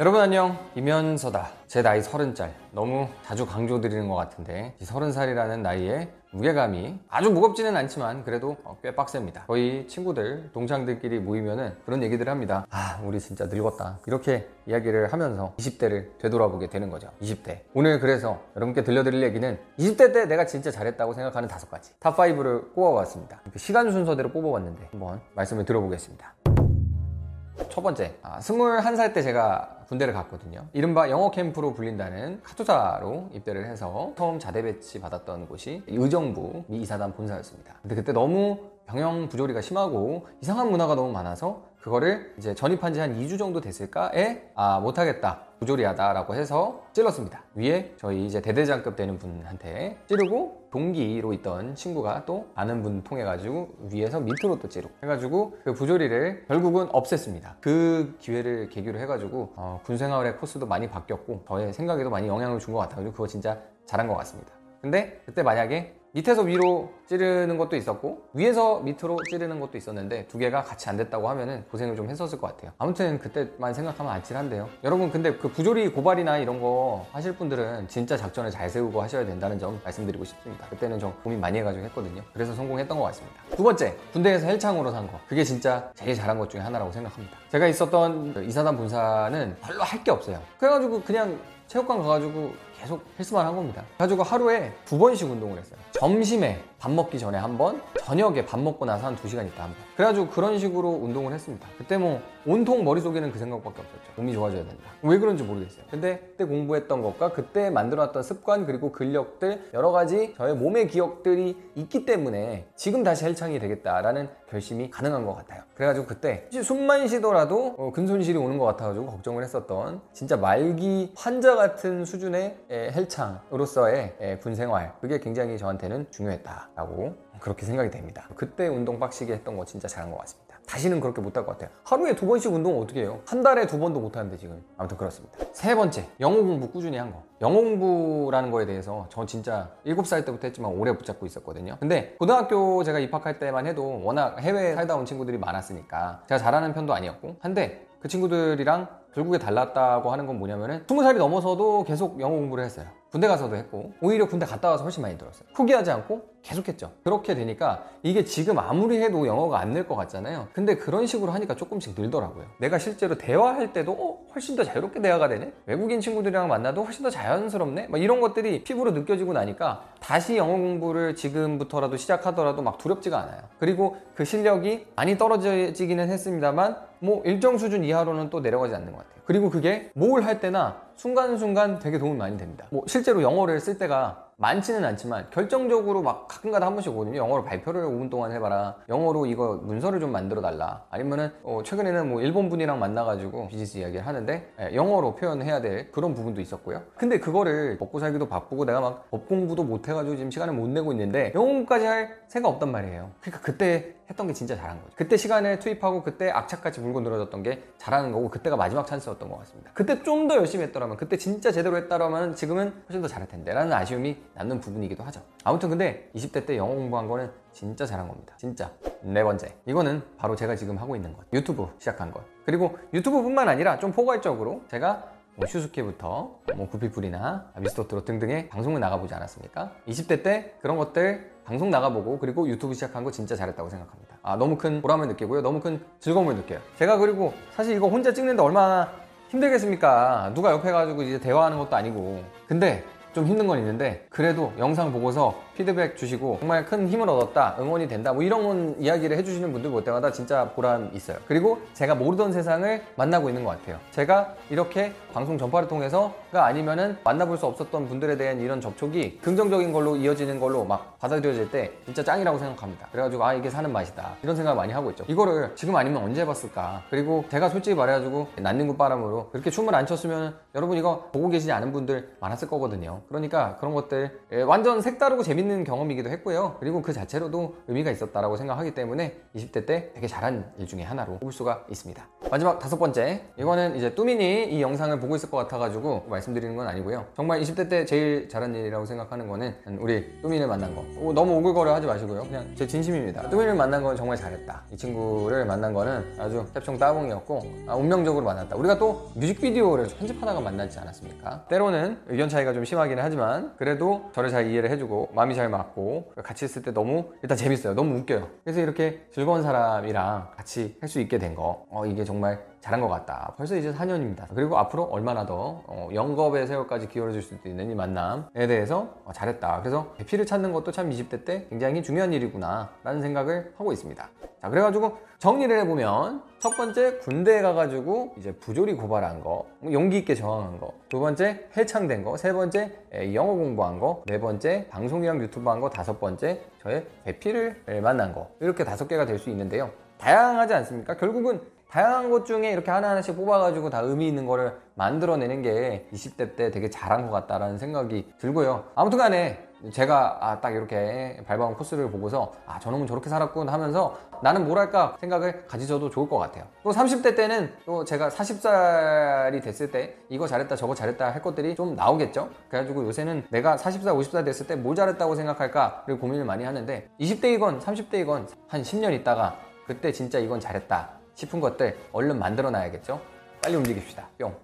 여러분 안녕. 이면서다. 제 나이 서른 짤 너무 자주 강조드리는 것 같은데 이 서른 살이라는 나이에 무게감이 아주 무겁지는 않지만 그래도 어, 꽤 빡셉니다. 저희 친구들 동창들끼리 모이면은 그런 얘기들 합니다. 아 우리 진짜 늙었다. 이렇게 이야기를 하면서 20대를 되돌아보게 되는 거죠. 20대. 오늘 그래서 여러분께 들려드릴 얘기는 20대 때 내가 진짜 잘했다고 생각하는 다섯 가지. top5를 꼽아봤습니다. 시간 순서대로 뽑아봤는데 한번 말씀을 들어보겠습니다 첫 번째, 아, 21살 때 제가 군대를 갔거든요. 이른바 영어 캠프로 불린다는 카투사로 입대를 해서 처음 자대 배치 받았던 곳이 의정부 미 이사단 본사였습니다. 근데 그때 너무 병영 부조리가 심하고 이상한 문화가 너무 많아서 그거를 이제 전입한 지 한 2주 정도 됐을까에 아 못하겠다 부조리하다라고 해서 찔렀습니다. 위에 저희 이제 대대장급 되는 분한테 찌르고 동기로 있던 친구가 또 아는 분 통해 가지고 위에서 밑으로 또 찌르고 해가지고 그 부조리를 결국은 없앴습니다. 그 기회를 계기로 해가지고 어, 군생활의 코스도 많이 바뀌었고 저의 생각에도 많이 영향을 준 것 같아가지고 그거 진짜 잘한 것 같습니다. 근데 그때 만약에 밑에서 위로 찌르는 것도 있었고 위에서 밑으로 찌르는 것도 있었는데 두 개가 같이 안 됐다고 하면은 고생을 좀 했었을 것 같아요. 아무튼 그때만 생각하면 아찔한데요. 여러분 근데 그 부조리 고발이나 이런 거 하실 분들은 진짜 작전을 잘 세우고 하셔야 된다는 점 말씀드리고 싶습니다. 그때는 좀 고민 많이 해가지고 했거든요. 그래서 성공했던 것 같습니다. 두 번째 군대에서 헬창으로 산 거. 그게 진짜 제일 잘한 것 중에 하나라고 생각합니다. 제가 있었던 그 이사단 분사는 별로 할 게 없어요. 그래가지고 그냥 체육관 가가지고 계속 헬스만 한 겁니다. 그래가지고 하루에 두 번씩 운동을 했어요. 점심에 밥 먹기 전에 한 번, 저녁에 밥 먹고 나서 한 두 시간 있다 한 번. 그래가지고 그런 식으로 운동을 했습니다. 그때 뭐 온통 머릿속에는 그 생각밖에 없었죠. 몸이 좋아져야 된다. 왜 그런지 모르겠어요. 근데 그때 공부했던 것과 그때 만들어놨던 습관 그리고 근력들 여러 가지 저의 몸의 기억들이 있기 때문에 지금 다시 헬창이 되겠다라는 결심이 가능한 것 같아요. 그래가지고 그때 숨만 쉬더라도 어, 근손실이 오는 것 같아가지고 걱정을 했었던 진짜 말기 환자 같은 수준의 헬창으로서의 군 생활 그게 굉장히 저한테 는 중요했다라고 그렇게 생각이 됩니다. 그때 운동 빡시게 했던 거 진짜 잘한 것 같습니다. 다시는 그렇게 못할 것 같아요. 하루에 두 번씩 운동 어떻게 해요? 한 달에 두 번도 못하는데 지금. 아무튼 그렇습니다. 세 번째, 영어 공부 꾸준히 한 거. 영어 공부라는 거에 대해서 저 진짜 7살 때부터 했지만 오래 붙잡고 있었거든요. 근데 고등학교 제가 입학할 때만 해도 워낙 해외 살다 온 친구들이 많았으니까 제가 잘하는 편도 아니었고 한데 그 친구들이랑 결국에 달랐다고 하는 건 뭐냐면은 20살이 넘어서도 계속 영어 공부를 했어요. 군대 가서도 했고 오히려 군대 갔다 와서 훨씬 많이 들었어요. 포기하지 않고 계속했죠. 그렇게 되니까 이게 지금 아무리 해도 영어가 안 늘 것 같잖아요. 근데 그런 식으로 하니까 조금씩 늘더라고요. 내가 실제로 대화할 때도 어, 훨씬 더 자유롭게 대화가 되네? 외국인 친구들이랑 만나도 훨씬 더 자연스럽네? 막 이런 것들이 피부로 느껴지고 나니까 다시 영어 공부를 지금부터라도 시작하더라도 막 두렵지가 않아요. 그리고 그 실력이 많이 떨어지기는 했습니다만 뭐 일정 수준 이하로는 또 내려가지 않는 것 같아요. 그리고 그게 뭘 할 때나 순간순간 되게 도움이 많이 됩니다. 뭐 실제로 영어를 쓸 때가 많지는 않지만 결정적으로 막 가끔가다 한 번씩 오거든요. 영어로 발표를 5분 동안 해봐라. 영어로 이거 문서를 좀 만들어 달라. 아니면은 어 최근에는 뭐 일본 분이랑 만나가지고 비즈니스 이야기를 하는데 예, 영어로 표현해야 될 그런 부분도 있었고요. 근데 그거를 먹고 살기도 바쁘고 내가 막 법 공부도 못 해가지고 지금 시간을 못 내고 있는데 영어 공부까지 할 생각 없단 말이에요. 그러니까 그때 했던 게 진짜 잘한 거죠. 그때 시간을 투입하고 그때 악착같이 물고 늘어졌던 게 잘하는 거고 그때가 마지막 찬스였던 것 같습니다. 그때 좀 더 열심히 했더라면 그때 진짜 제대로 했다라면 지금은 훨씬 더 잘할 텐데 라는 아쉬움이 남는 부분이기도 하죠. 아무튼 근데 20대 때 영어 공부한 거는 진짜 잘한 겁니다. 진짜. 네 번째. 이거는 바로 제가 지금 하고 있는 것. 유튜브 시작한 것. 그리고 유튜브뿐만 아니라 좀 포괄적으로 제가 뭐 슈스케부터 뭐 구피풀이나 미스터트롯 등등의 방송을 나가보지 않았습니까? 20대 때 그런 것들 방송 나가보고 그리고 유튜브 시작한 거 진짜 잘했다고 생각합니다. 아 너무 큰 보람을 느끼고요. 너무 큰 즐거움을 느껴요. 제가 그리고 사실 이거 혼자 찍는데 얼마나 힘들겠습니까? 누가 옆에 가지고 이제 대화하는 것도 아니고. 근데 좀 힘든 건 있는데 그래도 영상 보고서 피드백 주시고 정말 큰 힘을 얻었다 응원이 된다 뭐 이런 이야기를 해주시는 분들 볼 때마다 진짜 보람 있어요. 그리고 제가 모르던 세상을 만나고 있는 것 같아요. 제가 이렇게 방송 전파를 통해서가 아니면은 만나볼 수 없었던 분들에 대한 이런 접촉이 긍정적인 걸로 이어지는 걸로 막 받아들여질 때 진짜 짱이라고 생각합니다. 그래가지고 아 이게 사는 맛이다. 이런 생각을 많이 하고 있죠. 이거를 지금 아니면 언제 해봤을까? 그리고 제가 솔직히 말해가지고 난닝구 바람으로 그렇게 춤을 안 췄으면 여러분 이거 보고 계시지 않은 분들 많았을 거거든요. 그러니까 그런 것들 예, 완전 색다르고 재밌는 경험이기도 했고요. 그리고 그 자체로도 의미가 있었다라고 생각하기 때문에 20대 때 되게 잘한 일 중에 하나로 꼽을 수가 있습니다. 마지막 다섯 번째. 이거는 이제 뚜민이 이 영상을 보고 있을 것 같아가지고 말씀드리는 건 아니고요. 정말 20대 때 제일 잘한 일이라고 생각하는 거는 우리 뚜민을 만난 거. 어, 너무 오글거려 하지 마시고요. 그냥 제 진심입니다. 뚜민을 만난 건 정말 잘했다. 이 친구를 만난 거는 아주 태평 따봉이었고 아, 운명적으로 만났다. 우리가 또 뮤직비디오를 편집하다가 만났지 않았습니까? 때로는 의견 차이가 좀 심하기는 하지만 그래도 저를 잘 이해를 해주고 마음이 잘 맞고 같이 있을 때 너무 일단 재밌어요. 너무 웃겨요. 그래서 이렇게 즐거운 사람이랑 같이 할 수 있게 된 거. 어, 이게 정말 잘한 것 같다. 벌써 이제 4년입니다. 그리고 앞으로 얼마나 더 어, 영겁의 세월까지 기울어질 수도 있는 이 만남에 대해서 어, 잘했다. 그래서 대피를 찾는 것도 참 20대 때 굉장히 중요한 일이구나 라는 생각을 하고 있습니다. 자, 그래가지고 정리를 해보면 첫 번째 군대에 가가지고 이제 부조리 고발한 거, 용기 있게 저항한 거, 두 번째 해창된 거, 세 번째 에, 영어 공부한 거, 네 번째 방송이랑 유튜브 한 거, 다섯 번째 저의 배피를 만난 거 이렇게 다섯 개가 될 수 있는데요. 다양하지 않습니까? 결국은 다양한 것 중에 이렇게 하나하나씩 뽑아가지고 다 의미 있는 거를 만들어내는 게 20대 때 되게 잘한 것 같다라는 생각이 들고요. 아무튼 간에 제가 아, 딱 이렇게 밟아온 코스를 보고서 아, 저놈은 저렇게 살았군 하면서 나는 뭐랄까 생각을 가지셔도 좋을 것 같아요. 또 30대 때는 또 제가 40살이 됐을 때 이거 잘했다 저거 잘했다 할 것들이 좀 나오겠죠? 그래가지고 요새는 내가 40살, 50살 됐을 때뭐 잘했다고 생각할까를 고민을 많이 하는데 20대이건 30대이건 한 10년 있다가 그때 진짜 이건 잘했다 싶은 것들 얼른 만들어 놔야겠죠? 빨리 움직입시다. 뿅.